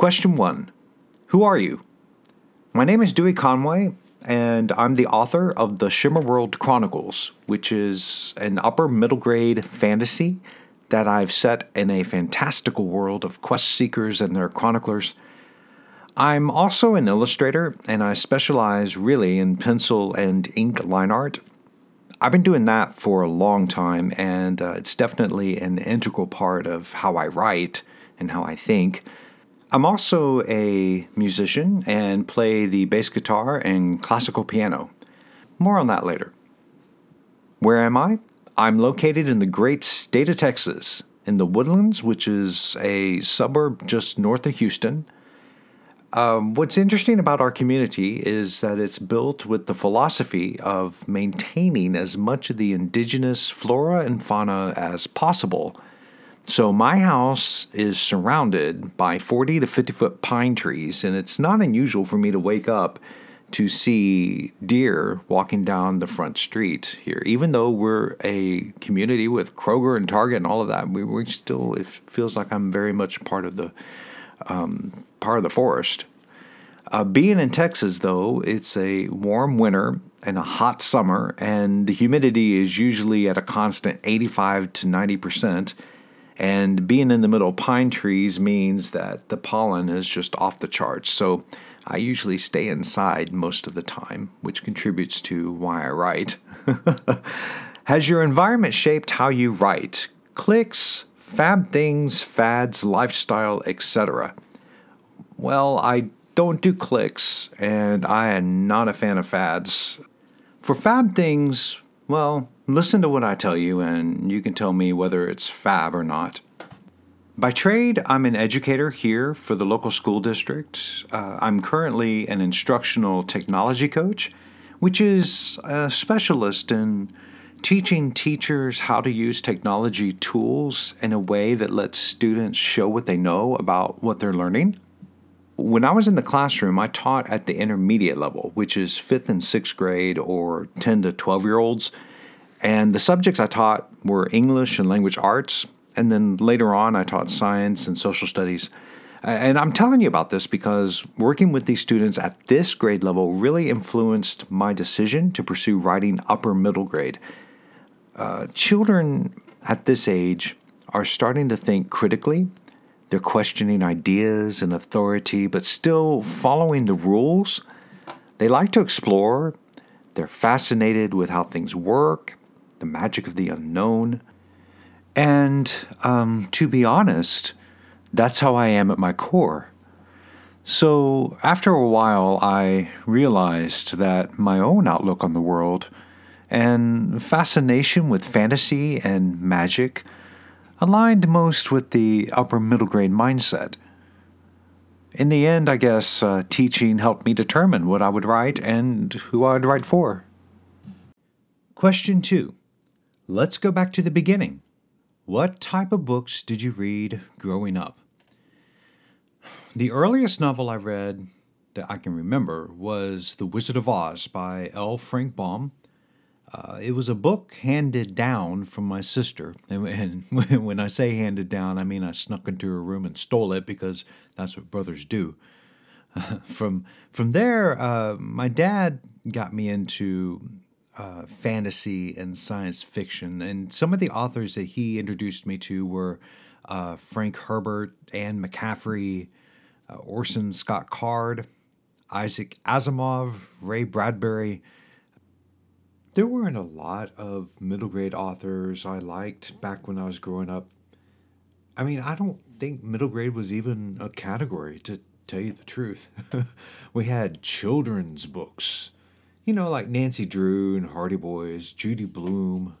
Question one Who are you? My name is Dewey Conway, and I'm the author of the Shimmer World Chronicles, which is an upper middle grade fantasy that I've set in a fantastical world of quest seekers and their chroniclers. I'm also an illustrator, and I specialize really in pencil and ink line art. I've been doing that for a long time, and uh, it's definitely an integral part of how I write and how I think. I'm also a musician and play the bass guitar and classical piano. More on that later. Where am I? I'm located in the great state of Texas, in the Woodlands, which is a suburb just north of Houston. Um, what's interesting about our community is that it's built with the philosophy of maintaining as much of the indigenous flora and fauna as possible. So, my house is surrounded by 40 to 50 foot pine trees, and it's not unusual for me to wake up to see deer walking down the front street here. Even though we're a community with Kroger and Target and all of that, we, we still, it feels like I'm very much part of the um, part of the forest. Uh, being in Texas, though, it's a warm winter and a hot summer, and the humidity is usually at a constant 85 to 90 percent. And being in the middle of pine trees means that the pollen is just off the charts. So I usually stay inside most of the time, which contributes to why I write. Has your environment shaped how you write? Clicks, fab things, fads, lifestyle, etc. Well, I don't do clicks, and I am not a fan of fads. For fab things, well, listen to what I tell you, and you can tell me whether it's fab or not. By trade, I'm an educator here for the local school district. Uh, I'm currently an instructional technology coach, which is a specialist in teaching teachers how to use technology tools in a way that lets students show what they know about what they're learning. When I was in the classroom, I taught at the intermediate level, which is fifth and sixth grade or 10 to 12 year olds. And the subjects I taught were English and language arts. And then later on, I taught science and social studies. And I'm telling you about this because working with these students at this grade level really influenced my decision to pursue writing upper middle grade. Uh, children at this age are starting to think critically they're questioning ideas and authority, but still following the rules. They like to explore. They're fascinated with how things work, the magic of the unknown. And um, to be honest, that's how I am at my core. So, after a while, I realized that my own outlook on the world and fascination with fantasy and magic aligned most with the upper middle grade mindset. In the end, I guess uh, teaching helped me determine what I would write and who I would write for. Question 2. Let's go back to the beginning. What type of books did you read growing up? The earliest novel I read that I can remember was The Wizard of Oz by L. Frank Baum. Uh, it was a book handed down from my sister. And, and when I say handed down, I mean I snuck into her room and stole it because that's what brothers do. Uh, from from there, uh, my dad got me into uh, fantasy and science fiction, and some of the authors that he introduced me to were uh, Frank Herbert, Anne McCaffrey, uh, Orson Scott Card, Isaac Asimov, Ray Bradbury there weren't a lot of middle grade authors I liked back when I was growing up. I mean, I don't think middle grade was even a category, to tell you the truth. we had children's books, you know, like Nancy Drew and Hardy Boys, Judy Blume,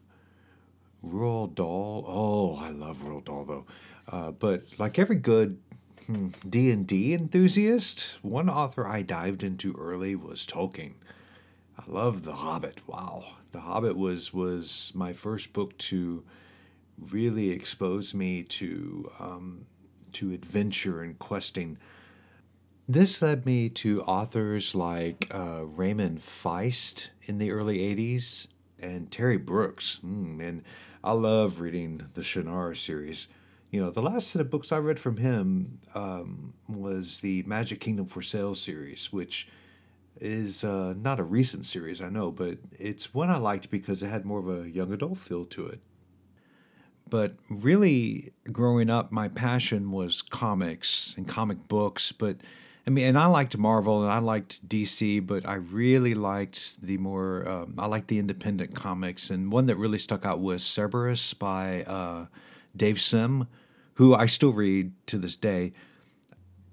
Roald Dahl. Oh, I love Roald Dahl though. Uh, but like every good hmm, D and D enthusiast, one author I dived into early was Tolkien. I love The Hobbit. Wow, The Hobbit was was my first book to really expose me to um, to adventure and questing. This led me to authors like uh, Raymond Feist in the early '80s and Terry Brooks. Mm, and I love reading the Shannara series. You know, the last set of books I read from him um, was the Magic Kingdom for Sale series, which is uh, not a recent series, I know, but it's one I liked because it had more of a young adult feel to it. But really, growing up, my passion was comics and comic books. But I mean, and I liked Marvel and I liked DC, but I really liked the more, um, I liked the independent comics. And one that really stuck out was Cerebus by uh, Dave Sim, who I still read to this day.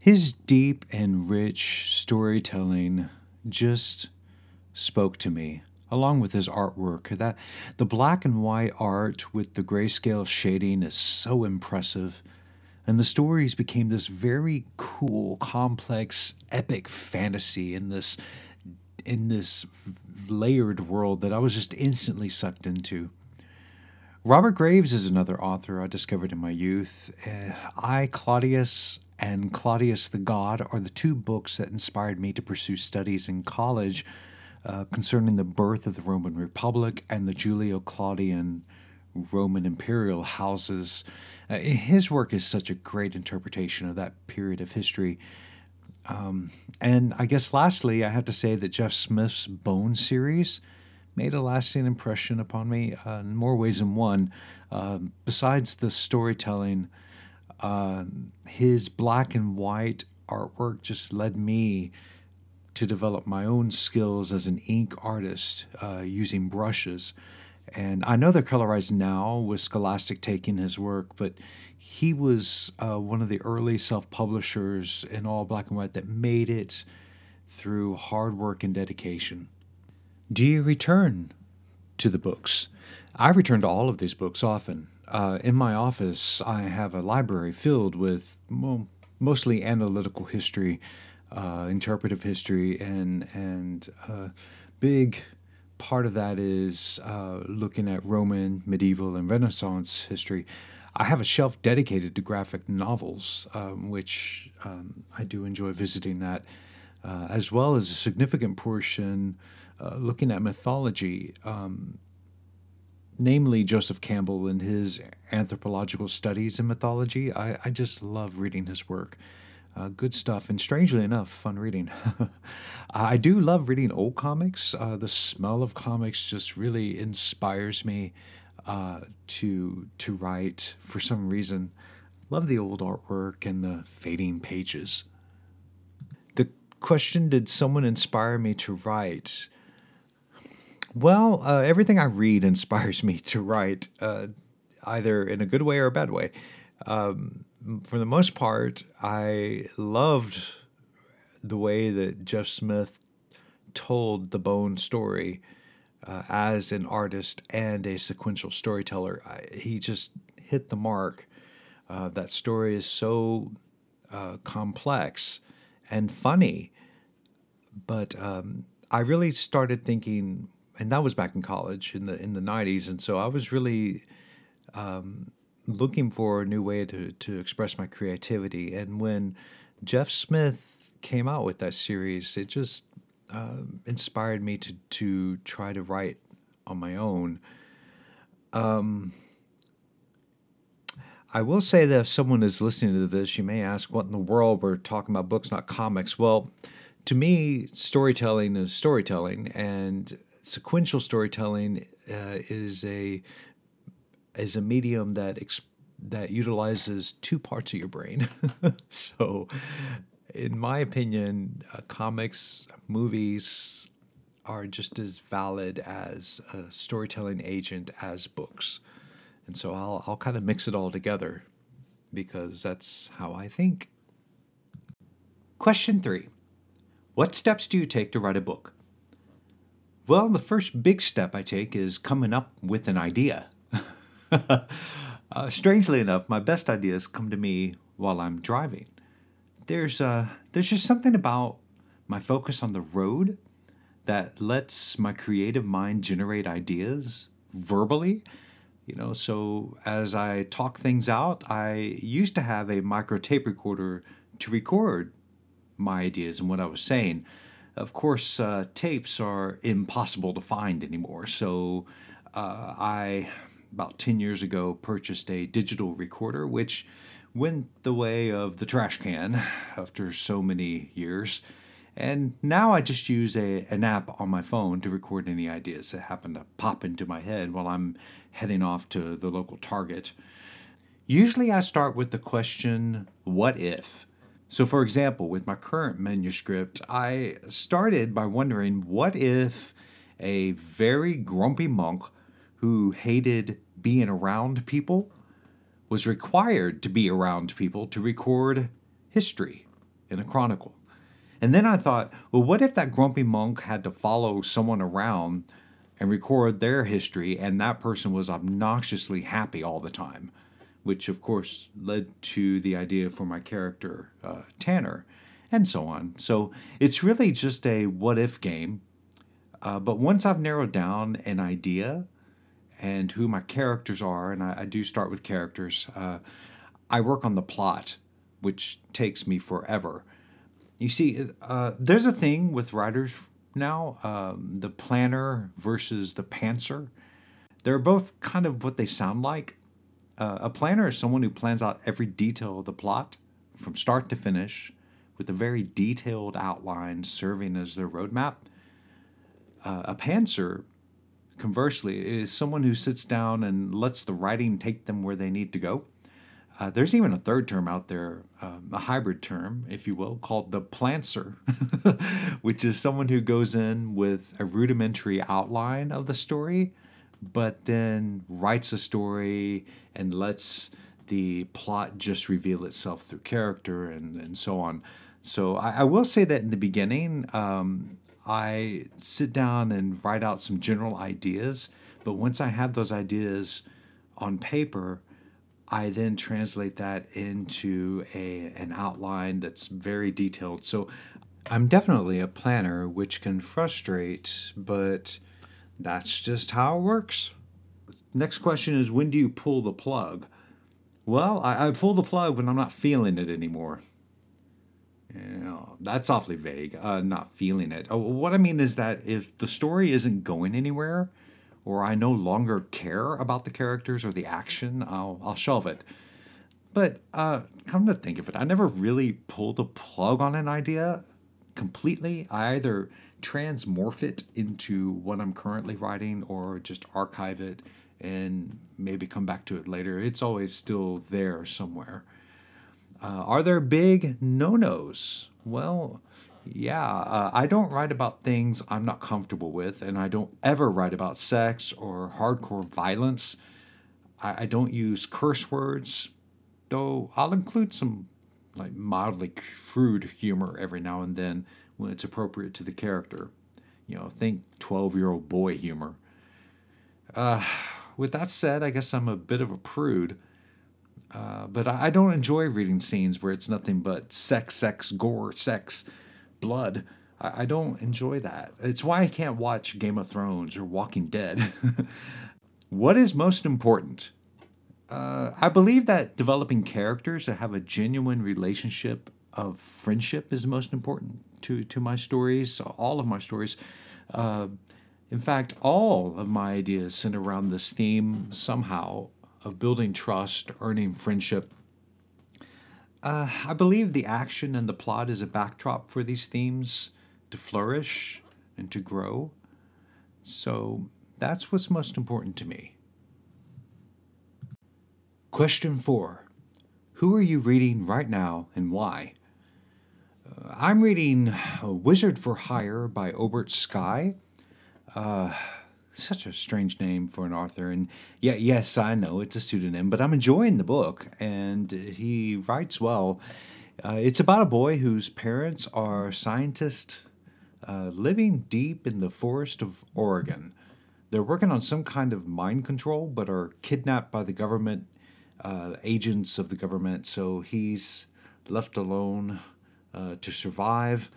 His deep and rich storytelling just spoke to me along with his artwork that the black and white art with the grayscale shading is so impressive and the stories became this very cool complex epic fantasy in this in this layered world that I was just instantly sucked into Robert Graves is another author I discovered in my youth. Uh, I, Claudius, and Claudius the God are the two books that inspired me to pursue studies in college uh, concerning the birth of the Roman Republic and the Julio Claudian Roman imperial houses. Uh, his work is such a great interpretation of that period of history. Um, and I guess lastly, I have to say that Jeff Smith's Bone series made a lasting impression upon me uh, in more ways than one. Uh, besides the storytelling, uh, his black and white artwork just led me to develop my own skills as an ink artist uh, using brushes. And I know they're colorized now with Scholastic taking his work, but he was uh, one of the early self publishers in all black and white that made it through hard work and dedication. Do you return to the books? I return to all of these books often. Uh, in my office, I have a library filled with well, mostly analytical history, uh, interpretive history, and and uh, big part of that is uh, looking at Roman, medieval, and Renaissance history. I have a shelf dedicated to graphic novels, um, which um, I do enjoy visiting that, uh, as well as a significant portion uh, looking at mythology, um, namely Joseph Campbell and his anthropological studies in mythology. I, I just love reading his work. Uh, good stuff, and strangely enough, fun reading. I do love reading old comics. Uh, the smell of comics just really inspires me uh, to to write for some reason. Love the old artwork and the fading pages. The question: Did someone inspire me to write? Well, uh, everything I read inspires me to write, uh, either in a good way or a bad way. Um, for the most part, I loved the way that Jeff Smith told the Bone story uh, as an artist and a sequential storyteller. I, he just hit the mark. Uh, that story is so uh, complex and funny, but um, I really started thinking and that was back in college in the in the 90s and so i was really um, looking for a new way to to express my creativity and when jeff smith came out with that series it just uh, inspired me to to try to write on my own um, I will say that if someone is listening to this, you may ask, what in the world? We're talking about books, not comics. Well, to me, storytelling is storytelling. And sequential storytelling uh, is a is a medium that that utilizes two parts of your brain. so, in my opinion, uh, comics, movies are just as valid as a storytelling agent as books. And so I'll I'll kind of mix it all together because that's how I think. Question 3. What steps do you take to write a book? Well, the first big step I take is coming up with an idea. uh, strangely enough, my best ideas come to me while I'm driving. There's uh, there's just something about my focus on the road that lets my creative mind generate ideas verbally. You know, so as I talk things out, I used to have a micro tape recorder to record my ideas and what I was saying. Of course, uh, tapes are impossible to find anymore, so uh, I about 10 years ago, purchased a digital recorder, which went the way of the trash can after so many years. And now I just use a, an app on my phone to record any ideas that happen to pop into my head while I'm heading off to the local Target. Usually I start with the question, what if? So, for example, with my current manuscript, I started by wondering what if a very grumpy monk who hated being around people was required to be around people to record history in a chronicle. And then I thought, well, what if that grumpy monk had to follow someone around and record their history and that person was obnoxiously happy all the time? Which, of course, led to the idea for my character, uh, Tanner, and so on. So it's really just a what if game. Uh, but once I've narrowed down an idea, and who my characters are, and I, I do start with characters. Uh, I work on the plot, which takes me forever. You see, uh, there's a thing with writers now um, the planner versus the pantser. They're both kind of what they sound like. Uh, a planner is someone who plans out every detail of the plot from start to finish with a very detailed outline serving as their roadmap. Uh, a pantser conversely, is someone who sits down and lets the writing take them where they need to go. Uh, there's even a third term out there, um, a hybrid term, if you will, called the plantser, which is someone who goes in with a rudimentary outline of the story, but then writes a story and lets the plot just reveal itself through character and, and so on. So I, I will say that in the beginning, um, I sit down and write out some general ideas. But once I have those ideas on paper, I then translate that into a an outline that's very detailed. So I'm definitely a planner, which can frustrate, but that's just how it works. Next question is when do you pull the plug? Well, I, I pull the plug when I'm not feeling it anymore. Yeah, that's awfully vague. Uh, not feeling it. Oh, what I mean is that if the story isn't going anywhere, or I no longer care about the characters or the action, I'll I'll shelve it. But uh, come to think of it, I never really pull the plug on an idea completely. I either transmorph it into what I'm currently writing, or just archive it and maybe come back to it later. It's always still there somewhere. Uh, are there big no nos? Well, yeah, uh, I don't write about things I'm not comfortable with, and I don't ever write about sex or hardcore violence. I, I don't use curse words, though I'll include some like mildly crude humor every now and then when it's appropriate to the character. You know, think 12 year old boy humor. Uh, with that said, I guess I'm a bit of a prude. Uh, but I don't enjoy reading scenes where it's nothing but sex, sex, gore, sex, blood. I, I don't enjoy that. It's why I can't watch Game of Thrones or Walking Dead. what is most important? Uh, I believe that developing characters that have a genuine relationship of friendship is most important to, to my stories, all of my stories. Uh, in fact, all of my ideas center around this theme somehow of building trust, earning friendship. Uh, I believe the action and the plot is a backdrop for these themes to flourish and to grow. So that's what's most important to me. Question four Who are you reading right now and why? Uh, I'm reading Wizard for Hire by Obert Skye. Uh, such a strange name for an author. And yeah, yes, I know it's a pseudonym, but I'm enjoying the book, and he writes well. Uh, it's about a boy whose parents are scientists uh, living deep in the forest of Oregon. They're working on some kind of mind control, but are kidnapped by the government, uh, agents of the government. So he's left alone uh, to survive.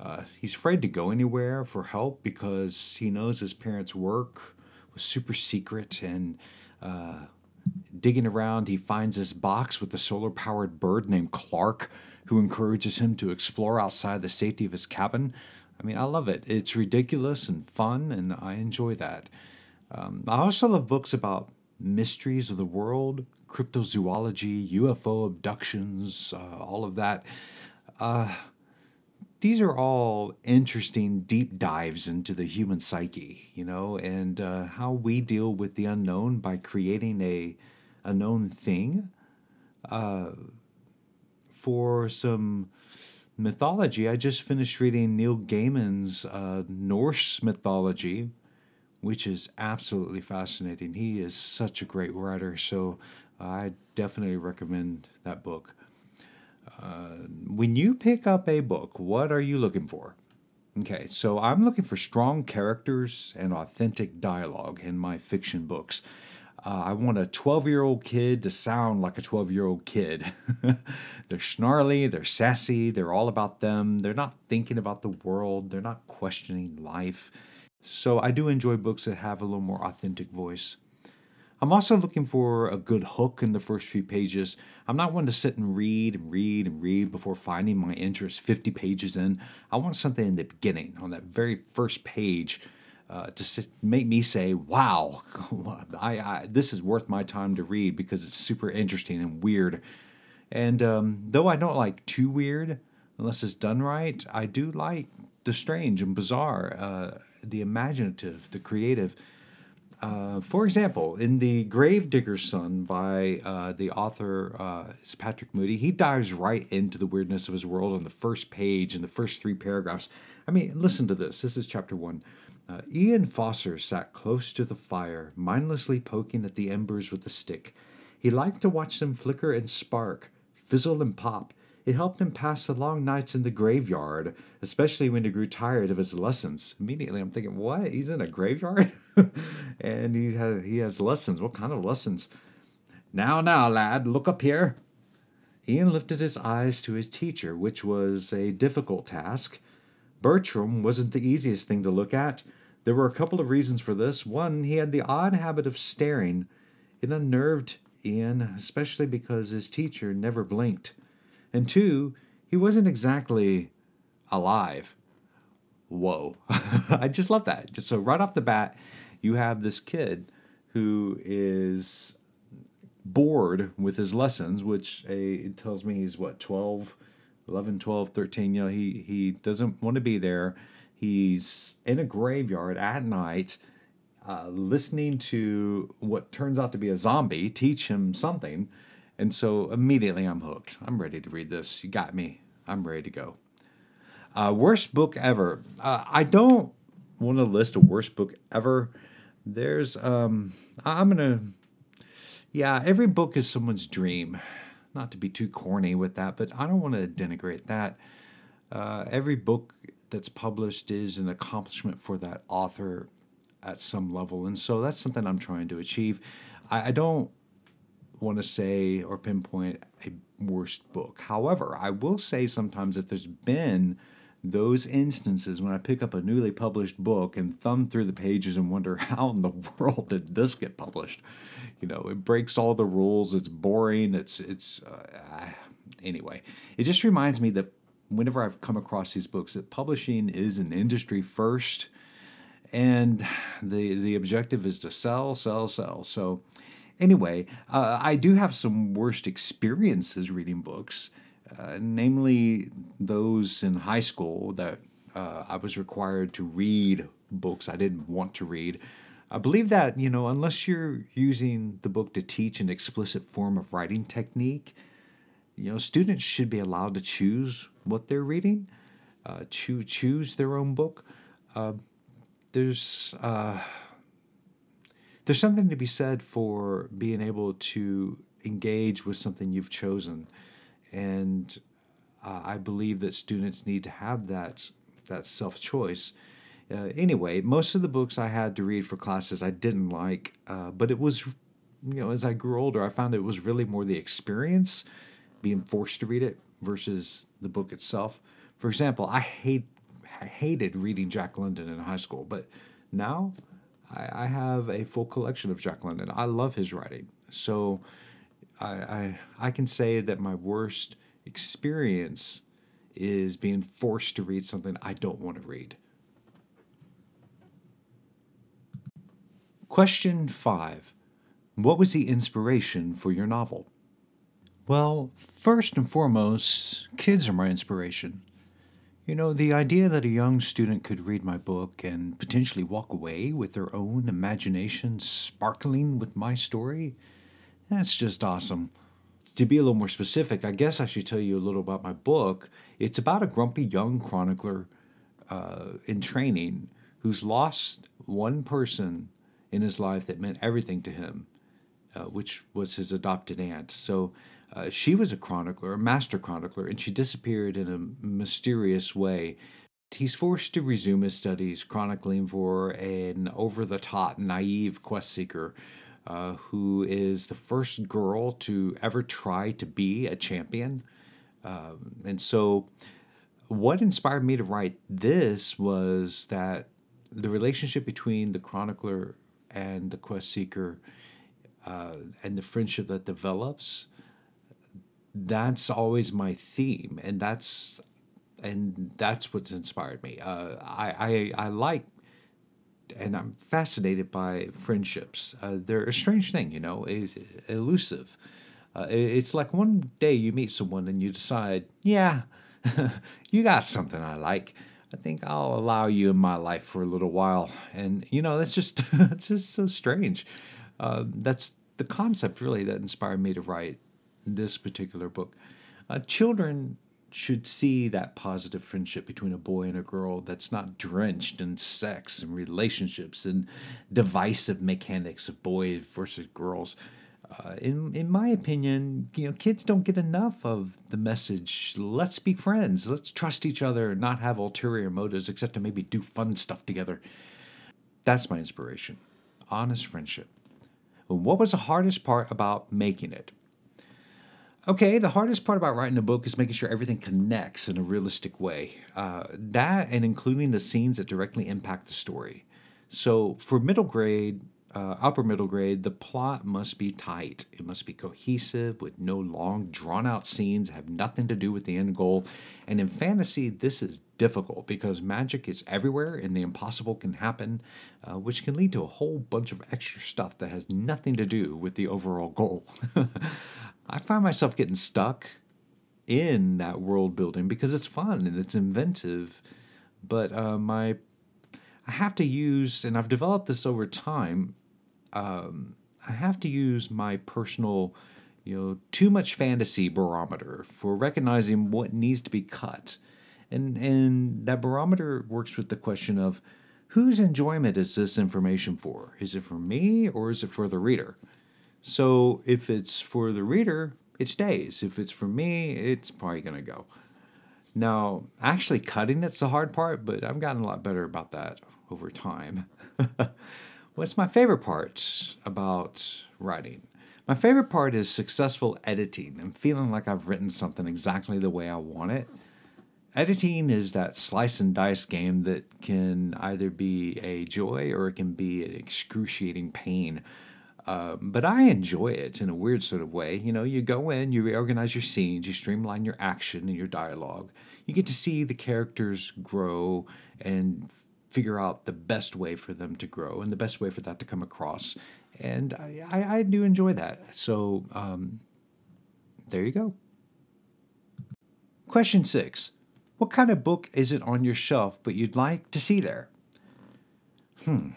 Uh, he's afraid to go anywhere for help because he knows his parents' work was super secret and uh, digging around, he finds this box with a solar powered bird named Clark who encourages him to explore outside the safety of his cabin. I mean, I love it. It's ridiculous and fun, and I enjoy that. Um, I also love books about mysteries of the world, cryptozoology, UFO abductions, uh, all of that. Uh, these are all interesting deep dives into the human psyche, you know, and uh, how we deal with the unknown by creating a, a known thing. Uh, for some mythology, I just finished reading Neil Gaiman's uh, Norse mythology, which is absolutely fascinating. He is such a great writer, so I definitely recommend that book. Uh, when you pick up a book, what are you looking for? Okay, so I'm looking for strong characters and authentic dialogue in my fiction books. Uh, I want a 12 year old kid to sound like a 12 year old kid. they're snarly, they're sassy, they're all about them, they're not thinking about the world, they're not questioning life. So I do enjoy books that have a little more authentic voice. I'm also looking for a good hook in the first few pages. I'm not one to sit and read and read and read before finding my interest 50 pages in. I want something in the beginning, on that very first page, uh, to sit, make me say, wow, I, I, this is worth my time to read because it's super interesting and weird. And um, though I don't like too weird, unless it's done right, I do like the strange and bizarre, uh, the imaginative, the creative. Uh, for example, in The Gravedigger's Son by uh, the author uh, Patrick Moody, he dives right into the weirdness of his world on the first page in the first three paragraphs. I mean, listen to this. This is chapter one. Uh, Ian Foster sat close to the fire, mindlessly poking at the embers with a stick. He liked to watch them flicker and spark, fizzle and pop, it helped him pass the long nights in the graveyard, especially when he grew tired of his lessons. Immediately, I'm thinking, what? He's in a graveyard? and he has, he has lessons. What kind of lessons? Now, now, lad, look up here. Ian lifted his eyes to his teacher, which was a difficult task. Bertram wasn't the easiest thing to look at. There were a couple of reasons for this. One, he had the odd habit of staring. It unnerved Ian, especially because his teacher never blinked. And two, he wasn't exactly alive. Whoa. I just love that. Just so right off the bat, you have this kid who is bored with his lessons, which a, it tells me he's what, 12, 11, 12, 13. You know, he, he doesn't want to be there. He's in a graveyard at night, uh, listening to what turns out to be a zombie teach him something and so immediately I'm hooked. I'm ready to read this. You got me. I'm ready to go. Uh, worst book ever. Uh, I don't want to list a worst book ever. There's, um, I'm to, yeah, every book is someone's dream. Not to be too corny with that, but I don't want to denigrate that. Uh, every book that's published is an accomplishment for that author at some level. And so that's something I'm trying to achieve. I, I don't want to say or pinpoint a worst book. However, I will say sometimes that there's been those instances when I pick up a newly published book and thumb through the pages and wonder how in the world did this get published? You know, it breaks all the rules. It's boring. It's it's uh, anyway. It just reminds me that whenever I've come across these books, that publishing is an industry first, and the the objective is to sell, sell, sell. So Anyway, uh, I do have some worst experiences reading books, uh, namely those in high school that uh, I was required to read books I didn't want to read. I believe that, you know, unless you're using the book to teach an explicit form of writing technique, you know, students should be allowed to choose what they're reading, uh, to choose their own book. Uh, there's uh, there's something to be said for being able to engage with something you've chosen, and uh, I believe that students need to have that that self choice. Uh, anyway, most of the books I had to read for classes I didn't like, uh, but it was, you know, as I grew older, I found it was really more the experience, being forced to read it versus the book itself. For example, I hate I hated reading Jack London in high school, but now I, I have a full collection of Jack London. I love his writing. So I, I, can say that my worst experience is being forced to read something I don't want to read. Question five What was the inspiration for your novel? Well, first and foremost, kids are my inspiration. You know, the idea that a young student could read my book and potentially walk away with their own imagination sparkling with my story, that's just awesome. To be a little more specific, I guess I should tell you a little about my book. It's about a grumpy young chronicler uh, in training who's lost one person in his life that meant everything to him, uh, which was his adopted aunt. So uh, she was a chronicler, a master chronicler, and she disappeared in a mysterious way. He's forced to resume his studies, chronicling for an over the top, naive quest seeker uh, who is the first girl to ever try to be a champion. Um, and so, what inspired me to write this was that the relationship between the chronicler and the quest seeker uh, and the friendship that develops that's always my theme and that's and that's what's inspired me uh, I, I i like and i'm fascinated by friendships uh, they're a strange thing you know it's elusive uh, it's like one day you meet someone and you decide yeah you got something i like I think I'll allow you in my life for a little while. And, you know, that's just, that's just so strange. Uh, that's the concept, really, that inspired me to write this particular book. Uh, children should see that positive friendship between a boy and a girl that's not drenched in sex and relationships and divisive mechanics of boys versus girls. Uh, in in my opinion, you know, kids don't get enough of the message. Let's be friends. Let's trust each other. Not have ulterior motives, except to maybe do fun stuff together. That's my inspiration. Honest friendship. What was the hardest part about making it? Okay, the hardest part about writing a book is making sure everything connects in a realistic way. Uh, that and including the scenes that directly impact the story. So for middle grade, uh, upper middle grade, the plot must be tight. It must be cohesive with no long, drawn out scenes, have nothing to do with the end goal. And in fantasy, this is difficult because magic is everywhere and the impossible can happen, uh, which can lead to a whole bunch of extra stuff that has nothing to do with the overall goal. I find myself getting stuck in that world building because it's fun and it's inventive. But uh, my I have to use, and I've developed this over time. Um, I have to use my personal, you know, too much fantasy barometer for recognizing what needs to be cut, and and that barometer works with the question of whose enjoyment is this information for? Is it for me or is it for the reader? So if it's for the reader, it stays. If it's for me, it's probably gonna go. Now, actually cutting it's the hard part, but I've gotten a lot better about that over time. What's my favorite part about writing? My favorite part is successful editing and feeling like I've written something exactly the way I want it. Editing is that slice and dice game that can either be a joy or it can be an excruciating pain. Um, but I enjoy it in a weird sort of way. You know, you go in, you reorganize your scenes, you streamline your action and your dialogue. You get to see the characters grow and figure out the best way for them to grow and the best way for that to come across. And I, I, I do enjoy that. So um, there you go. Question six What kind of book is it on your shelf but you'd like to see there? Hmm.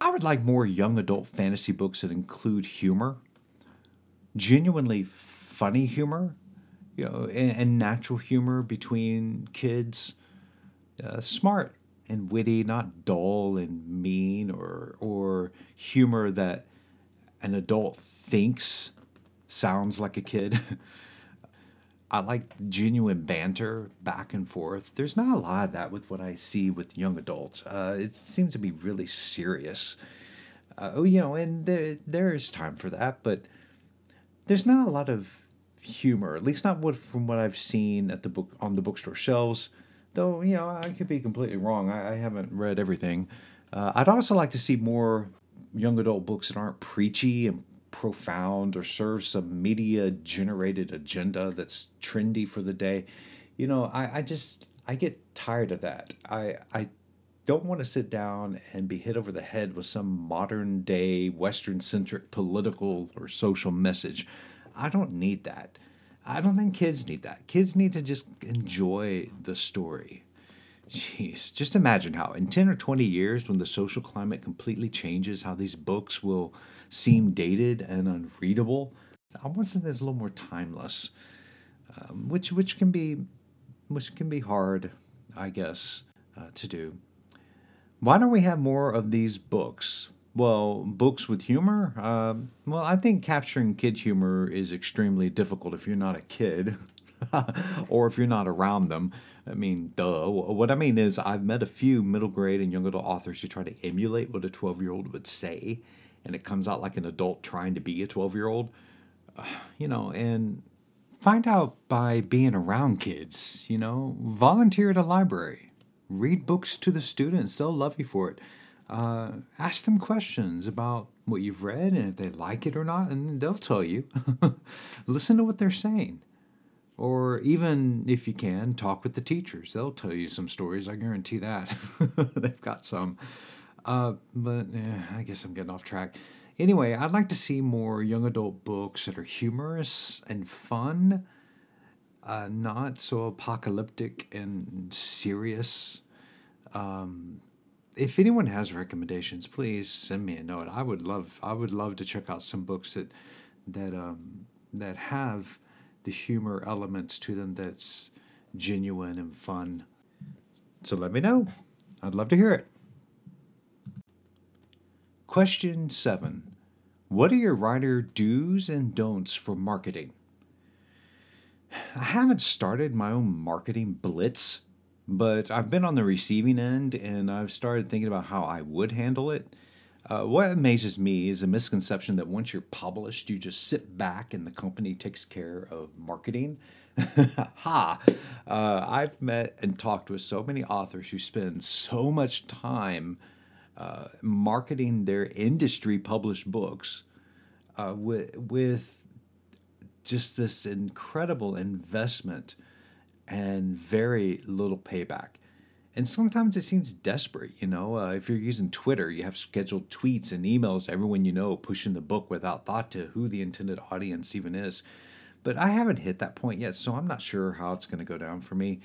I would like more young adult fantasy books that include humor, genuinely funny humor, you know, and, and natural humor between kids. Uh, smart and witty, not dull and mean or or humor that an adult thinks sounds like a kid. I like genuine banter back and forth. There's not a lot of that with what I see with young adults. Uh, it seems to be really serious. Uh, oh, you know, and there there is time for that, but there's not a lot of humor. At least not what from what I've seen at the book on the bookstore shelves. Though, you know, I could be completely wrong. I, I haven't read everything. Uh, I'd also like to see more young adult books that aren't preachy and profound or serve some media generated agenda that's trendy for the day. You know, I, I just I get tired of that. I I don't want to sit down and be hit over the head with some modern day Western centric political or social message. I don't need that. I don't think kids need that. Kids need to just enjoy the story. Jeez, just imagine how in 10 or 20 years, when the social climate completely changes, how these books will seem dated and unreadable. I want something that's a little more timeless, um, which which can be which can be hard, I guess, uh, to do. Why don't we have more of these books? Well, books with humor? Um, well, I think capturing kid humor is extremely difficult if you're not a kid or if you're not around them. I mean, duh. What I mean is, I've met a few middle grade and young adult authors who try to emulate what a 12 year old would say, and it comes out like an adult trying to be a 12 year old. Uh, you know, and find out by being around kids, you know, volunteer at a library read books to the students. They'll love you for it. Uh, ask them questions about what you've read and if they like it or not, and they'll tell you. Listen to what they're saying. Or even if you can, talk with the teachers. They'll tell you some stories, I guarantee that. They've got some. Uh, but eh, I guess I'm getting off track. Anyway, I'd like to see more young adult books that are humorous and fun uh, not so apocalyptic and serious. Um, if anyone has recommendations, please send me a note. I would love I would love to check out some books that that um, that have the humor elements to them that's genuine and fun. So let me know. I'd love to hear it. Question 7. What are your writer do's and don'ts for marketing? I haven't started my own marketing blitz, but I've been on the receiving end and I've started thinking about how I would handle it. Uh, what amazes me is a misconception that once you're published, you just sit back and the company takes care of marketing. ha! Uh, I've met and talked with so many authors who spend so much time marketing their industry published books uh, with, with just this incredible investment and very little payback. And sometimes it seems desperate, you know. Uh, if you're using Twitter, you have scheduled tweets and emails to everyone you know pushing the book without thought to who the intended audience even is. But I haven't hit that point yet, so I'm not sure how it's going to go down for me.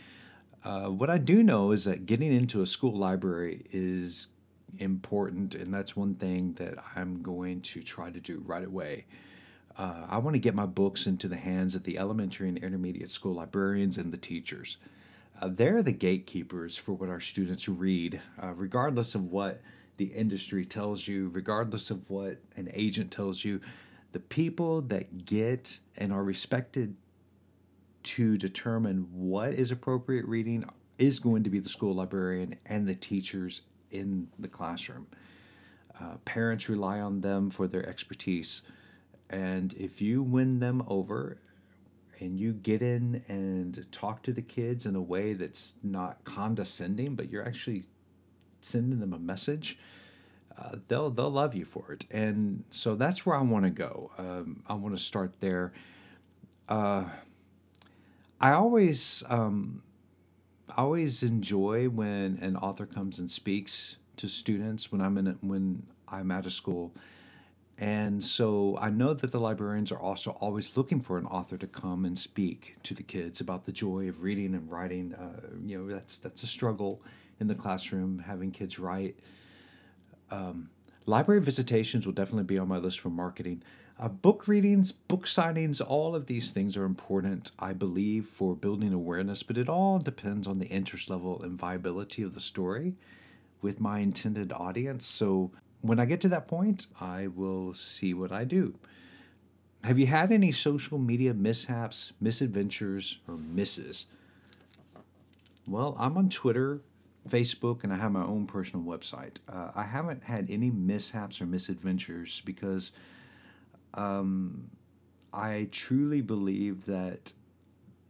Uh, what I do know is that getting into a school library is important, and that's one thing that I'm going to try to do right away. Uh, I want to get my books into the hands of the elementary and intermediate school librarians and the teachers. Uh, they're the gatekeepers for what our students read, uh, regardless of what the industry tells you, regardless of what an agent tells you. The people that get and are respected to determine what is appropriate reading is going to be the school librarian and the teachers in the classroom. Uh, parents rely on them for their expertise. And if you win them over and you get in and talk to the kids in a way that's not condescending, but you're actually sending them a message, uh, they'll they'll love you for it. And so that's where I want to go. Um, I want to start there. Uh, I always um, I always enjoy when an author comes and speaks to students when I'm in a, when I'm at a school and so I know that the librarians are also always looking for an author to come and speak to the kids about the joy of reading and writing. Uh, you know, that's that's a struggle in the classroom having kids write. Um, library visitations will definitely be on my list for marketing. Uh, book readings, book signings, all of these things are important, I believe, for building awareness, but it all depends on the interest level and viability of the story with my intended audience. So when I get to that point, I will see what I do. Have you had any social media mishaps, misadventures, or misses? Well, I'm on Twitter, Facebook, and I have my own personal website. Uh, I haven't had any mishaps or misadventures because um, I truly believe that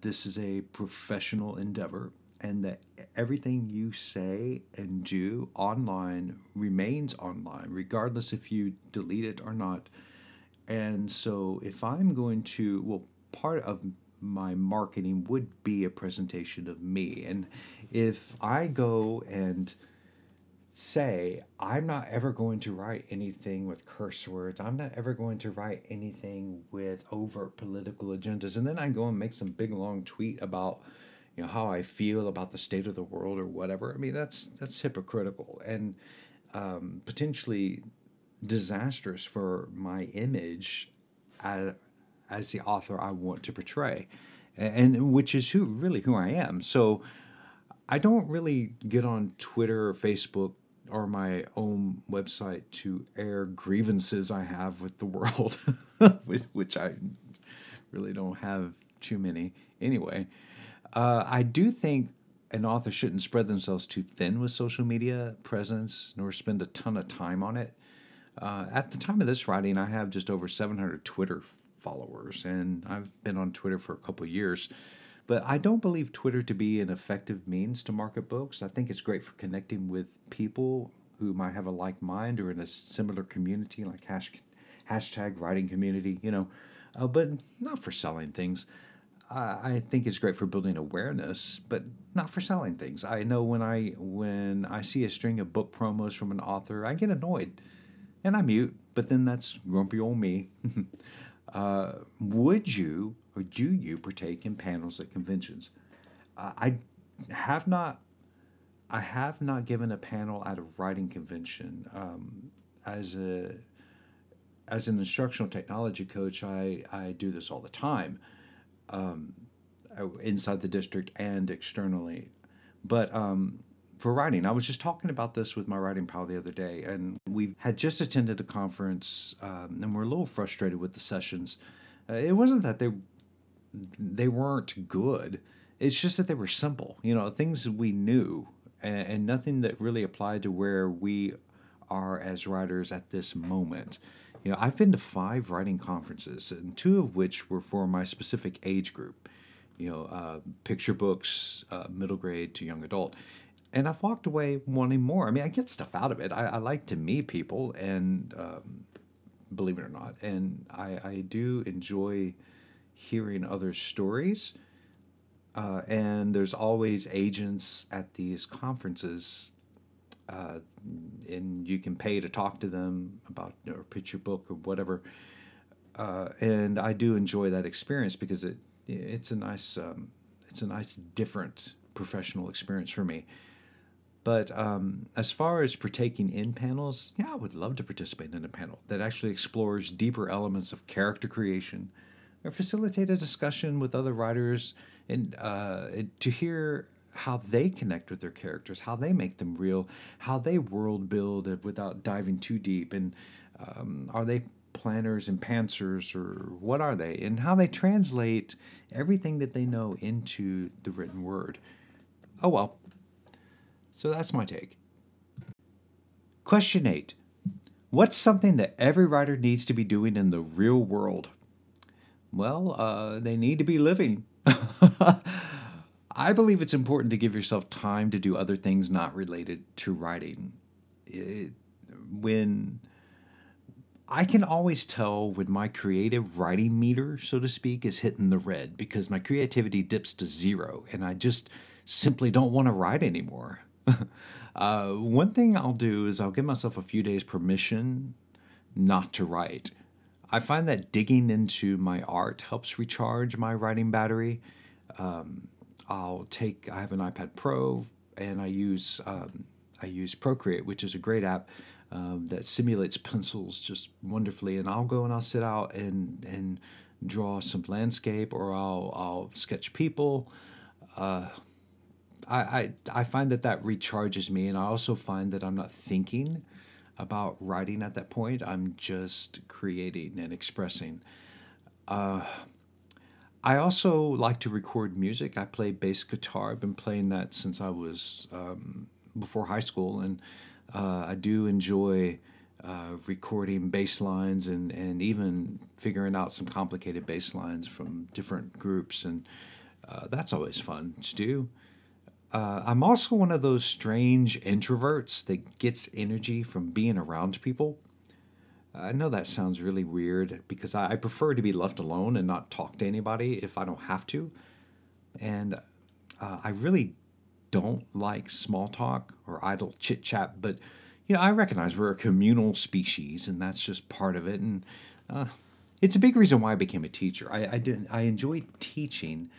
this is a professional endeavor and that everything you say and do online remains online, regardless if you delete it or not. And so, if I'm going to, well, part of my marketing would be a presentation of me. And if I go and say I'm not ever going to write anything with curse words. I'm not ever going to write anything with overt political agendas. And then I go and make some big long tweet about you know how I feel about the state of the world or whatever. I mean that's that's hypocritical and um, potentially disastrous for my image as, as the author I want to portray, and, and which is who really who I am. So I don't really get on Twitter or Facebook or my own website to air grievances I have with the world, which I really don't have too many anyway. Uh, I do think an author shouldn't spread themselves too thin with social media presence, nor spend a ton of time on it. Uh, at the time of this writing, I have just over 700 Twitter followers, and I've been on Twitter for a couple years. But I don't believe Twitter to be an effective means to market books. I think it's great for connecting with people who might have a like mind or in a similar community, like hash, hashtag writing community, you know, uh, but not for selling things. I think it's great for building awareness, but not for selling things. I know when I when I see a string of book promos from an author, I get annoyed, and I mute. But then that's grumpy old me. uh, would you or do you partake in panels at conventions? Uh, I have not. I have not given a panel at a writing convention. Um, as a as an instructional technology coach, I, I do this all the time, um, inside the district and externally. But um, for writing, I was just talking about this with my writing pal the other day, and we had just attended a conference, um, and we're a little frustrated with the sessions. Uh, it wasn't that they they weren't good. It's just that they were simple, you know, things we knew and, and nothing that really applied to where we are as writers at this moment. You know, I've been to five writing conferences, and two of which were for my specific age group. You know, uh, picture books, uh, middle grade to young adult, and I've walked away wanting more. I mean, I get stuff out of it. I, I like to meet people, and um, believe it or not, and I, I do enjoy hearing other stories. Uh, and there's always agents at these conferences, uh, and you can pay to talk to them about you know, pitch your book or whatever. Uh, and I do enjoy that experience because it it's a nice um, it's a nice different professional experience for me. But um, as far as partaking in panels, yeah, I would love to participate in a panel that actually explores deeper elements of character creation, or facilitate a discussion with other writers and uh, to hear how they connect with their characters, how they make them real, how they world build without diving too deep, and um, are they planners and pantsers or what are they, and how they translate everything that they know into the written word. Oh well. So that's my take. Question eight. What's something that every writer needs to be doing in the real world? Well, uh, they need to be living. I believe it's important to give yourself time to do other things not related to writing. It, when I can always tell when my creative writing meter, so to speak, is hitting the red because my creativity dips to zero and I just simply don't want to write anymore. uh, one thing I'll do is I'll give myself a few days permission not to write. I find that digging into my art helps recharge my writing battery. Um, I'll take. I have an iPad Pro, and I use um, I use Procreate, which is a great app um, that simulates pencils just wonderfully. And I'll go and I'll sit out and and draw some landscape, or I'll I'll sketch people. Uh, I, I find that that recharges me, and I also find that I'm not thinking about writing at that point. I'm just creating and expressing. Uh, I also like to record music. I play bass guitar. I've been playing that since I was um, before high school, and uh, I do enjoy uh, recording bass lines and, and even figuring out some complicated bass lines from different groups, and uh, that's always fun to do. Uh, I'm also one of those strange introverts that gets energy from being around people. I know that sounds really weird because I, prefer to be left alone and not talk to anybody if I don't have to. And uh, I really don't like small talk or idle chit chat, but you know, I recognize we're a communal species, and that's just part of it. And uh, it's a big reason why I became a teacher. I I, did, I enjoy teaching.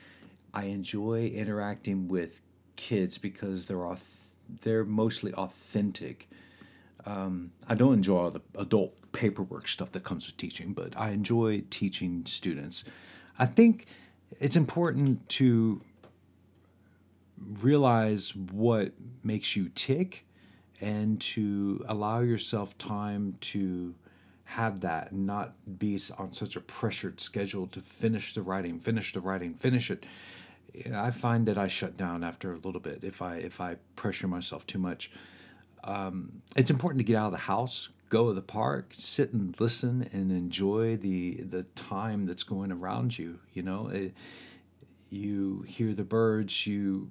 I enjoy interacting with kids because they're they're mostly authentic. Um, I don't enjoy all the adult paperwork stuff that comes with teaching, but I enjoy teaching students. I think it's important to realize what makes you tick and to allow yourself time to have that and not be on such a pressured schedule to finish the writing finish the writing finish it i find that i shut down after a little bit if i if i pressure myself too much um, it's important to get out of the house go to the park sit and listen and enjoy the the time that's going around you you know it, you hear the birds you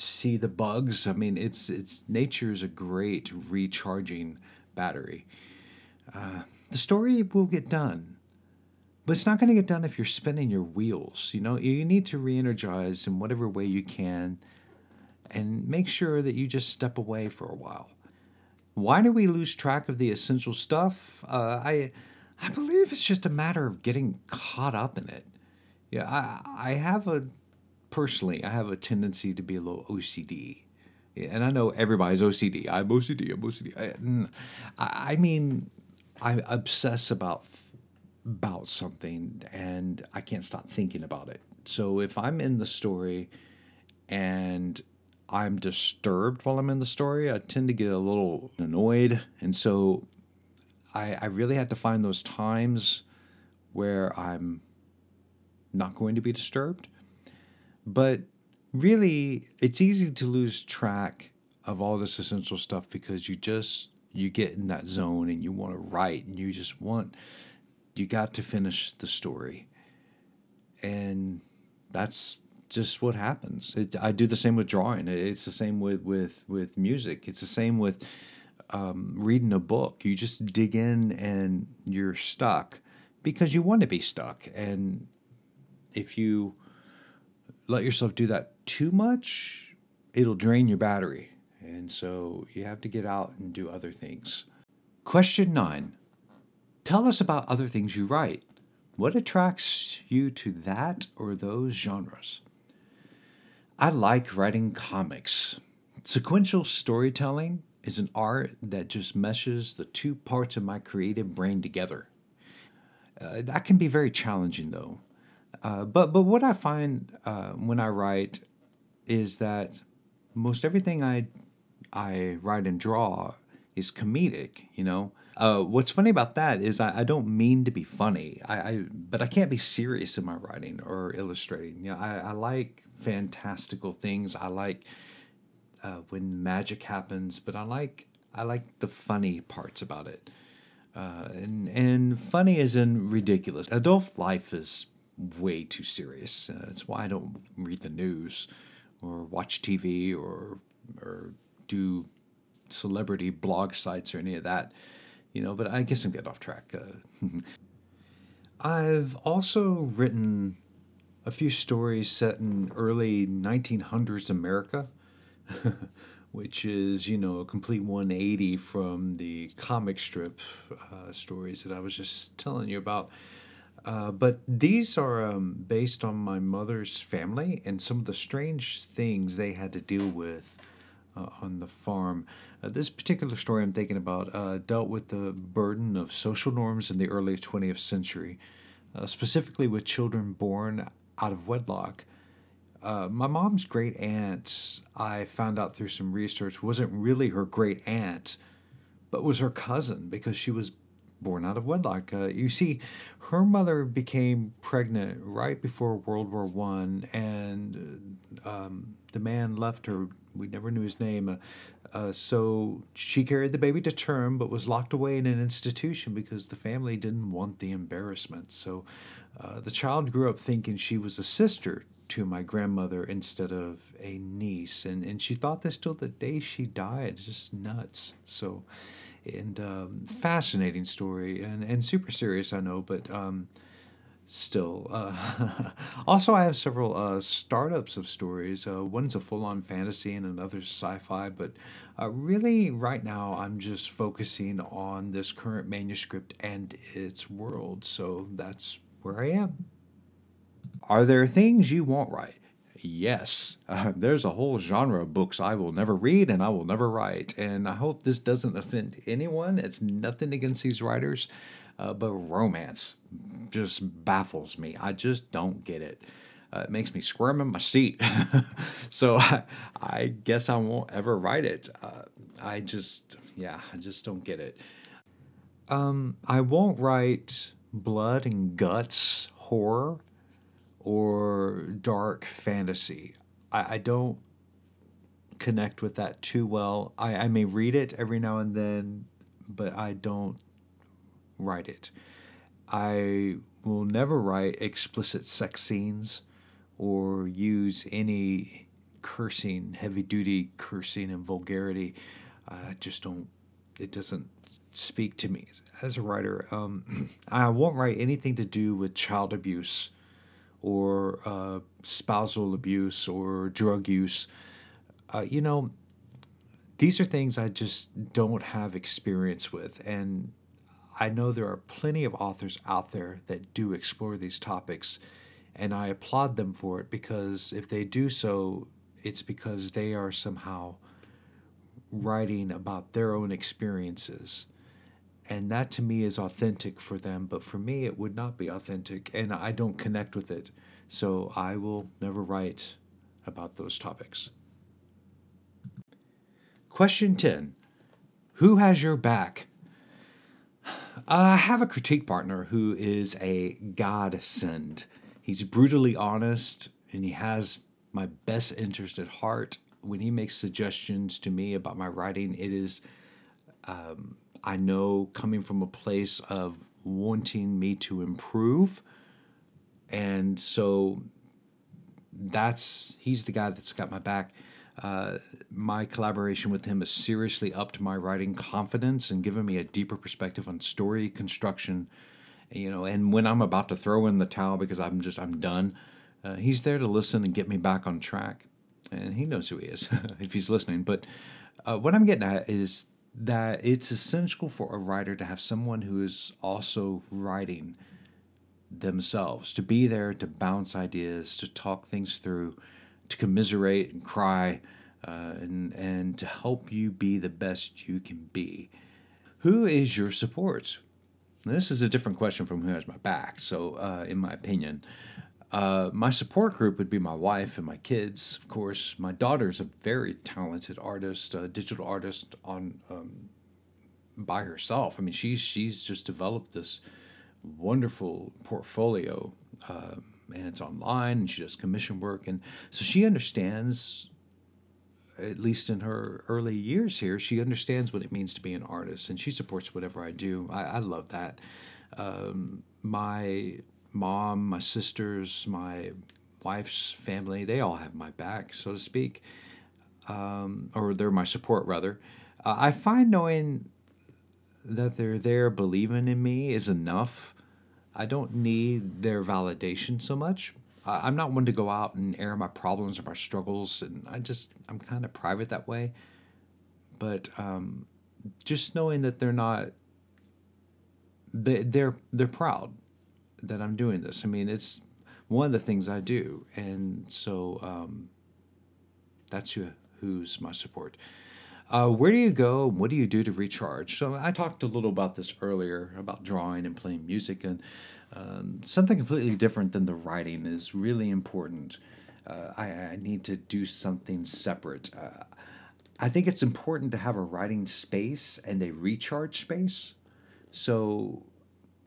see the bugs. I mean, it's it's nature is a great recharging battery. Uh, the story will get done, but it's not going to get done if you're spinning your wheels. You know, you need to re-energize in whatever way you can, and make sure that you just step away for a while. Why do we lose track of the essential stuff? Uh, I I believe it's just a matter of getting caught up in it. Yeah, I I have a personally, I have a tendency to be a little OCD. And I know everybody's OCD. I'm OCD. I'm OCD. I, I mean, I obsess about about something, and I can't stop thinking about it. So if I'm in the story, and I'm disturbed while I'm in the story, I tend to get a little annoyed, and so I, I really had to find those times where I'm not going to be disturbed but really, it's easy to lose track of all this essential stuff because you just you get in that zone and you want to write and you just want you got to finish the story. And that's just what happens. It, I do the same with drawing. It's the same with with with music. It's the same with um, reading a book. You just dig in and you're stuck because you want to be stuck. And if you let yourself do that too much, it'll drain your battery. And so you have to get out and do other things. Question nine Tell us about other things you write. What attracts you to that or those genres? I like writing comics. Sequential storytelling is an art that just meshes the two parts of my creative brain together. Uh, that can be very challenging, though. Uh, but but what I find uh, when I write is that most everything I I write and draw is comedic. You know, uh, what's funny about that is I, I don't mean to be funny. I, I, but I can't be serious in my writing or illustrating. You know, I, I like fantastical things. I like uh, when magic happens, but I like I like the funny parts about it. Uh, and and funny is in ridiculous. Adult life is way too serious. Uh, that's why I don't read the news or watch TV or or do celebrity blog sites or any of that. You know, but I guess I'm getting off track. Uh, I've also written a few stories set in early 1900s America, which is, you know, a complete 180 from the comic strip uh, stories that I was just telling you about. Uh, but these are um, based on my mother's family and some of the strange things they had to deal with uh, on the farm. Uh, this particular story I'm thinking about uh, dealt with the burden of social norms in the early 20th century, uh, specifically with children born out of wedlock. my mom's great aunt, I found out through some research, wasn't really her great aunt, but was her cousin because she was born out of wedlock. Uh, you see, her mother became pregnant right before World War One, and um, the man left her. We never knew his name. Uh, uh, so she carried the baby to term, but was locked away in an institution because the family didn't want the embarrassment. So uh, the child grew up thinking she was a sister to my grandmother instead of a niece, and and she thought this till the day she died. Just nuts. So and um, fascinating story and, and super serious, I know, but um, still. Uh, also, I have several uh, startups of stories. Uh, one's a full on fantasy and another's sci fi, but uh, really, right now, I'm just focusing on this current manuscript and its world. So that's where I am. Are there things you won't write? Yes, there's a whole genre of books I will never read and I will never write. And I hope this doesn't offend anyone. It's nothing against these writers, uh, but romance just baffles me. I just don't get it. Uh, it makes me squirm in my seat. so I, I, guess I won't ever write it. Uh, I just, yeah, I just don't get it. Um, I won't write blood and guts horror or dark fantasy. I, I don't connect with that too well. I, I may read it every now and then, but I don't write it. I will never write explicit sex scenes or use any cursing, heavy duty cursing and vulgarity. I just don't, it doesn't speak to me as a writer. Um, I won't write anything to do with child abuse or uh, spousal abuse or drug use. Uh, you know, these are things I just don't have experience with. And I know there are plenty of authors out there that do explore these topics. And I applaud them for it because if they do so, it's because they are somehow writing about their own experiences. And that to me is authentic for them but for me it would not be authentic and i don't connect with it. So i will never write about those topics. Question 10 who has your back i have a critique partner who is a godsend he's brutally honest and he has my best interest at heart when he makes suggestions to me about my writing it is um, I know coming from a place of wanting me to improve. And so that's, he's the guy that's got my back. Uh, my collaboration with him has seriously upped my writing confidence and given me a deeper perspective on story construction. You know, and when I'm about to throw in the towel because I'm just, I'm done, uh, he's there to listen and get me back on track. And he knows who he is if he's listening. But uh, what I'm getting at is that it's essential for a writer to have someone who is also writing themselves, to be there to bounce ideas, to talk things through, to commiserate and cry, uh, and, and to help you be the best you can be. Who is your support? this is a different question from who has my back. So, uh, in my opinion, uh, my support group would be my wife and my kids, of course. My daughter's a very talented artist, a digital artist on um, by herself. I mean, she's she's just developed this wonderful portfolio, uh, and it's online, and she does commission work, and so she understands. At least in her early years here, she understands what it means to be an artist, and she supports whatever I do. I, I love that. Um, my mom, my sisters, my wife's family, they all have my back, so to speak, um, or they're my support rather. Uh, I find knowing that they're there believing in me is enough. I don't need their validation so much. I'm not one to go out and air my problems or my struggles, and I just I'm kind of private that way. But um, just knowing that they're not they they're they're proud that I'm doing this. I mean, it's one of the things I do, and so um, that's who, who's my support. Uh, where do you go? What do you do to recharge? So I talked a little about this earlier about drawing and playing music, and um, something completely different than the writing is really important. Uh, I, I, need to do something separate. Uh, I think it's important to have a writing space and a recharge space. So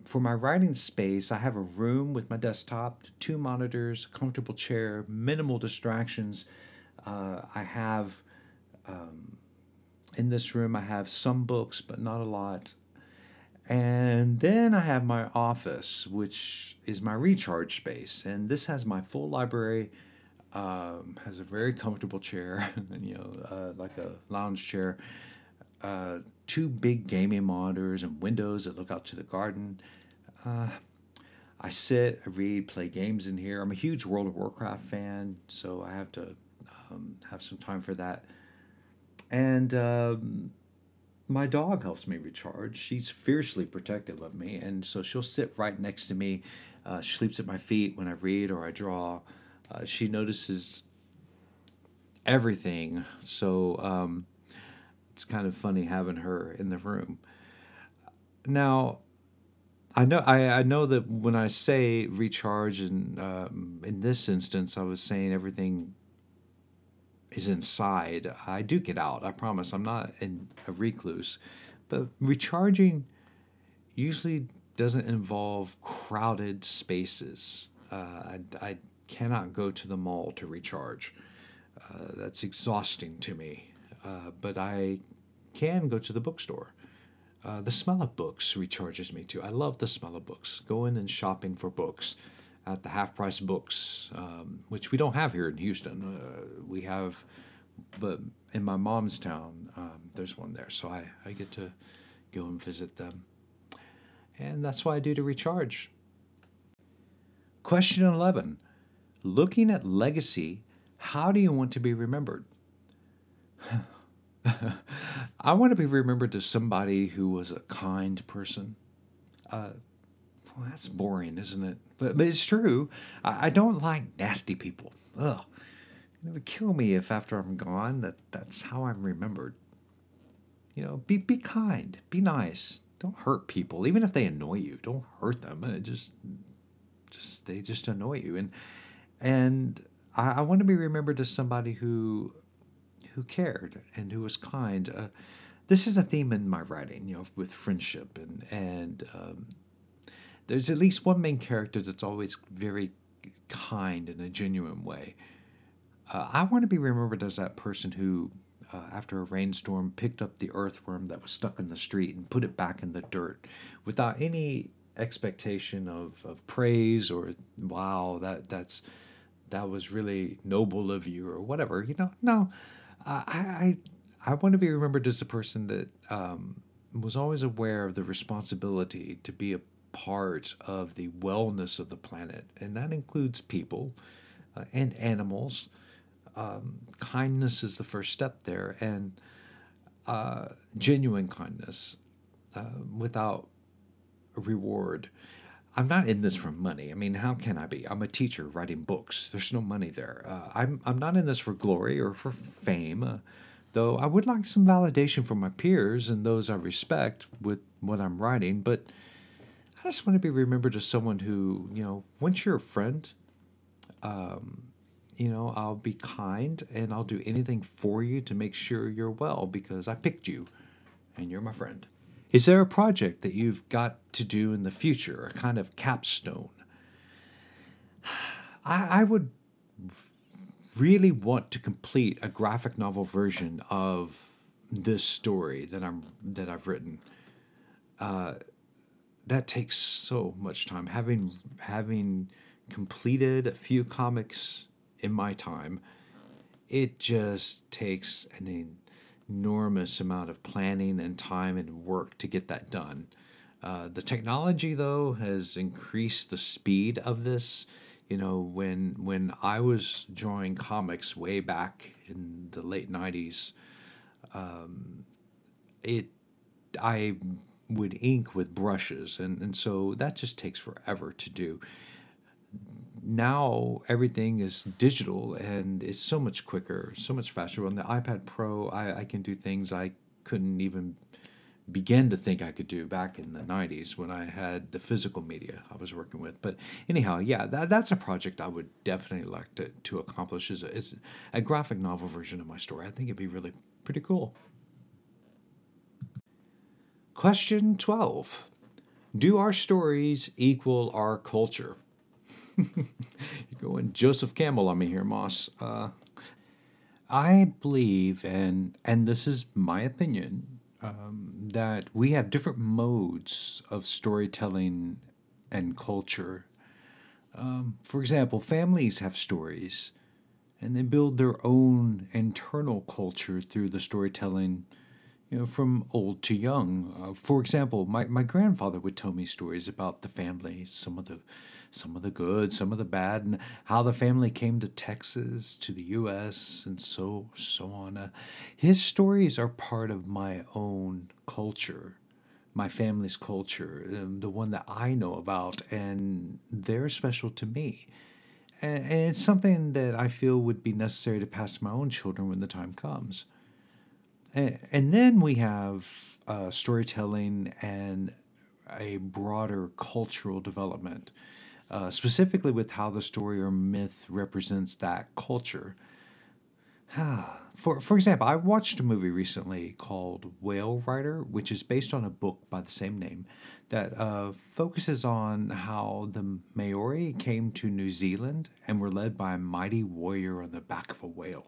for my writing space, I have a room with my desktop, two monitors, comfortable chair, minimal distractions. Uh, I have, um, in this room, I have some books, but not a lot. And then I have my office, which is my recharge space. And this has my full library, um, has a very comfortable chair, you know, uh, like a lounge chair, uh, two big gaming monitors and windows that look out to the garden. Uh, I sit, I read, play games in here. I'm a huge World of Warcraft fan, so I have to um, have some time for that. And um, my dog helps me recharge. She's fiercely protective of me, and so she'll sit right next to me. Uh, she sleeps at my feet when I read or I draw. Uh, she notices everything, so um, it's kind of funny having her in the room. Now, I know I, I know that when I say recharge, and um, in this instance, I was saying everything is inside. I do get out. I promise. I'm not in a recluse, but recharging usually doesn't involve crowded spaces. Uh, I, I cannot go to the mall to recharge. Uh, that's exhausting to me. Uh, but I can go to the bookstore. Uh, the smell of books recharges me too. I love the smell of books. Going and shopping for books at the half price books, um, which we don't have here in Houston. Uh, we have, but in my mom's town, um, there's one there. So I, I get to go and visit them. And that's what I do to recharge. Question 11 Looking at legacy, how do you want to be remembered? I want to be remembered as somebody who was a kind person. Uh, well, that's boring, isn't it? But, but it's true. I, I don't like nasty people. Ugh. It would kill me if after I'm gone that that's how I'm remembered. You know, be be kind, be nice. Don't hurt people, even if they annoy you. Don't hurt them. It just just they just annoy you. And and I, I want to be remembered as somebody who who cared and who was kind. Uh, this is a theme in my writing, you know, with friendship and and um, there's at least one main character that's always very kind in a genuine way. Uh, I want to be remembered as that person who, uh, after a rainstorm, picked up the earthworm that was stuck in the street and put it back in the dirt without any expectation of, of praise or wow that that's that was really noble of you or whatever you know no I I, I want to be remembered as a person that um, was always aware of the responsibility to be a part of the wellness of the planet, and that includes people uh, and animals. Um, kindness is the first step there, and uh, genuine kindness uh, without reward. I'm not in this for money. I mean, how can I be? I'm a teacher writing books. There's no money there. Uh, I'm I'm not in this for glory or for fame, uh, though I would like some validation from my peers and those I respect with what I'm writing. But I just want to be remembered as someone who, you know, once you're a friend, um, you know, I'll be kind and I'll do anything for you to make sure you're well because I picked you and you're my friend. Is there a project that you've got to do in the future, a kind of capstone? I, I would really want to complete a graphic novel version of this story that I'm that I've written. Uh, that takes so much time. Having having completed a few comics in my time, it just takes an enormous amount of planning and time and work to get that done. Uh, the technology, though, has increased the speed of this. You know, when when I was drawing comics way back in the late '90s, um, it I would ink with brushes, and and so that just takes forever to do now everything is digital and it's so much quicker, so much faster. On the iPad Pro, I, I can do things I couldn't even begin to think I could do back in the 90s when I had the physical media I was working with. But anyhow, yeah, that, that's a project I would definitely like to, to accomplish a, as a graphic novel version of my story. I think it'd be really pretty cool. Question 12 Do our stories equal our culture? You're going Joseph Campbell on me here, Moss. Uh, I believe, and and this is my opinion, um, that we have different modes of storytelling and culture. Um, for example, families have stories, and they build their own internal culture through the storytelling, you know, from old to young. Uh, for example, my, my grandfather would tell me stories about the family, some of the some of the good, some of the bad, and how the family came to Texas, to the U.S., and so so on. Uh, his stories are part of my own culture, my family's culture, um, the one that I know about, and they're special to me. And, and it's something that I feel would be necessary to pass to my own children when the time comes. And, then we have uh, storytelling and a broader cultural development uh, specifically with how the story or myth represents that culture. for, for example, I watched a movie recently called Whale Rider, which is based on a book by the same name that uh, focuses on how the Maori came to New Zealand and were led by a mighty warrior on the back of a whale.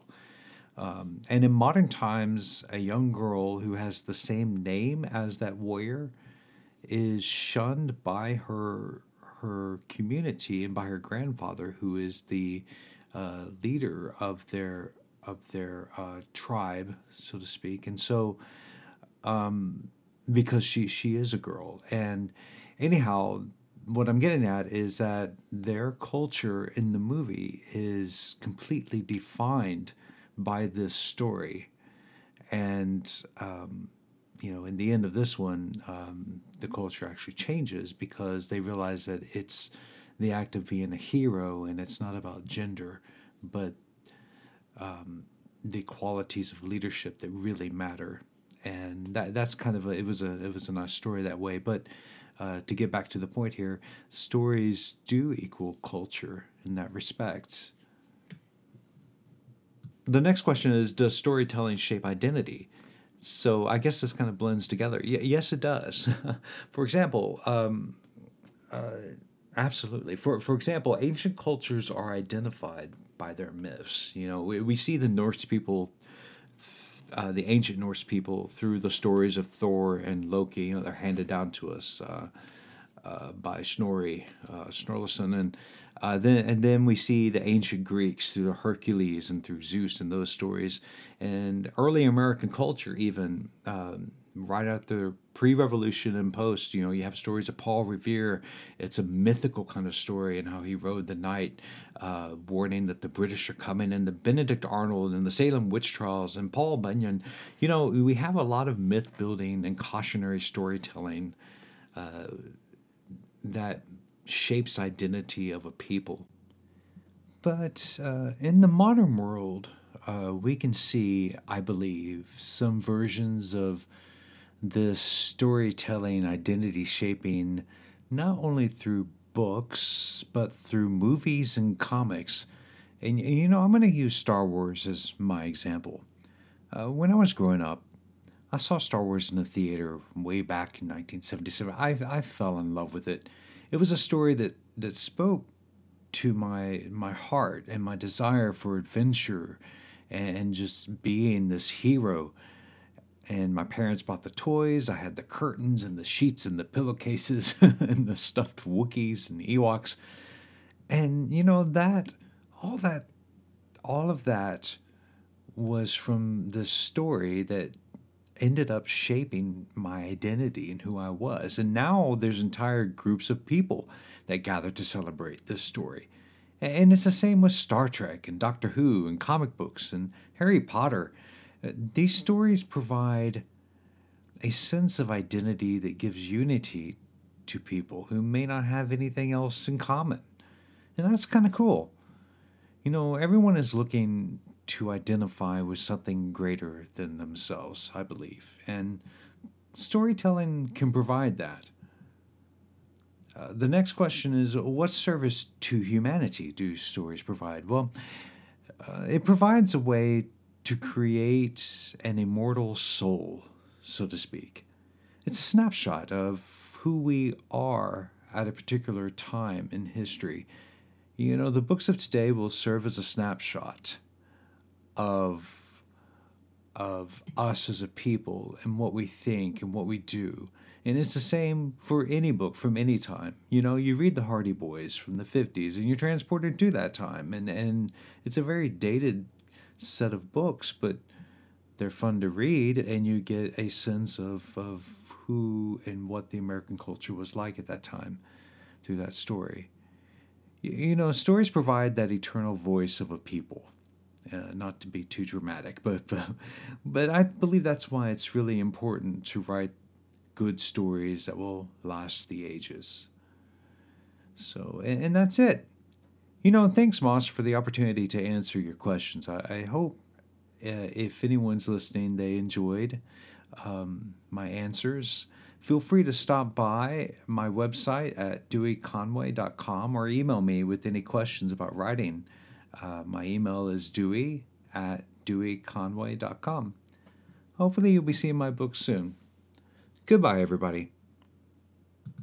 Um, and in modern times, a young girl who has the same name as that warrior is shunned by her her community and by her grandfather, who is the uh, leader of their of their uh, tribe, so to speak. And so, um, because she she is a girl, and anyhow, what I'm getting at is that their culture in the movie is completely defined by this story, and um, you know, in the end of this one, um, the culture actually changes because they realize that it's the act of being a hero and it's not about gender, but um, the qualities of leadership that really matter. And that that's kind of a it was a it was a nice story that way. But uh, to get back to the point here, stories do equal culture in that respect. The next question is Does storytelling shape identity? So I guess this kind of blends together. Y- yes, it does. for example, um, uh, absolutely. For for example, ancient cultures are identified by their myths. You know, we, we see the Norse people, uh, the ancient Norse people, through the stories of Thor and Loki. You know, they're handed down to us uh, uh, by Snorri uh, Snorlason, and uh, then and then we see the ancient Greeks through Hercules and through Zeus and those stories, and early American culture even um, right after pre-revolution and post. You know, you have stories of Paul Revere. It's a mythical kind of story and how he rode the night, uh, warning that the British are coming. And the Benedict Arnold and the Salem witch trials and Paul Bunyan. You know, we have a lot of myth building and cautionary storytelling. Uh, that shapes identity of a people. But uh, in the modern world, uh, we can see, I believe, some versions of this storytelling, identity shaping, not only through books, but through movies and comics. And, you know, I'm going to use Star Wars as my example. Uh, when I was growing up, I saw Star Wars in the theater way back in 1977. I, I fell in love with it. It was a story that that spoke to my my heart and my desire for adventure and just being this hero. And my parents bought the toys. I had the curtains and the sheets and the pillowcases and the stuffed wookiees and ewoks. And you know that all that all of that was from this story that ended up shaping my identity and who I was. And now there's entire groups of people that gather to celebrate this story. And it's the same with Star Trek and Doctor Who and comic books and Harry Potter. Uh, these stories provide a sense of identity that gives unity to people who may not have anything else in common. And that's kind of cool. You know, everyone is looking to identify with something greater than themselves, I believe. And storytelling can provide that. Uh, the next question is what service to humanity do stories provide? Well, uh, it provides a way to create an immortal soul, so to speak. It's a snapshot of who we are at a particular time in history. You know, the books of today will serve as a snapshot of of us as a people and what we think and what we do. And it's the same for any book from any time. You know, you read the Hardy Boys from the 50s and you're transported to that time. And, and it's a very dated set of books, but they're fun to read, and you get a sense of, of who and what the American culture was like at that time through that story. You know, stories provide that eternal voice of a people. Uh, not to be too dramatic, but, but but I believe that's why it's really important to write good stories that will last the ages. So, and, and that's it. You know, thanks, Moss, for the opportunity to answer your questions. I, I hope uh, if anyone's listening, they enjoyed um, my answers. Feel free to stop by my website at deweyconway.com or email me with any questions about writing. Uh, my email is dewey at deweyconway.com. Hopefully, you'll be seeing my book soon. Goodbye, everybody.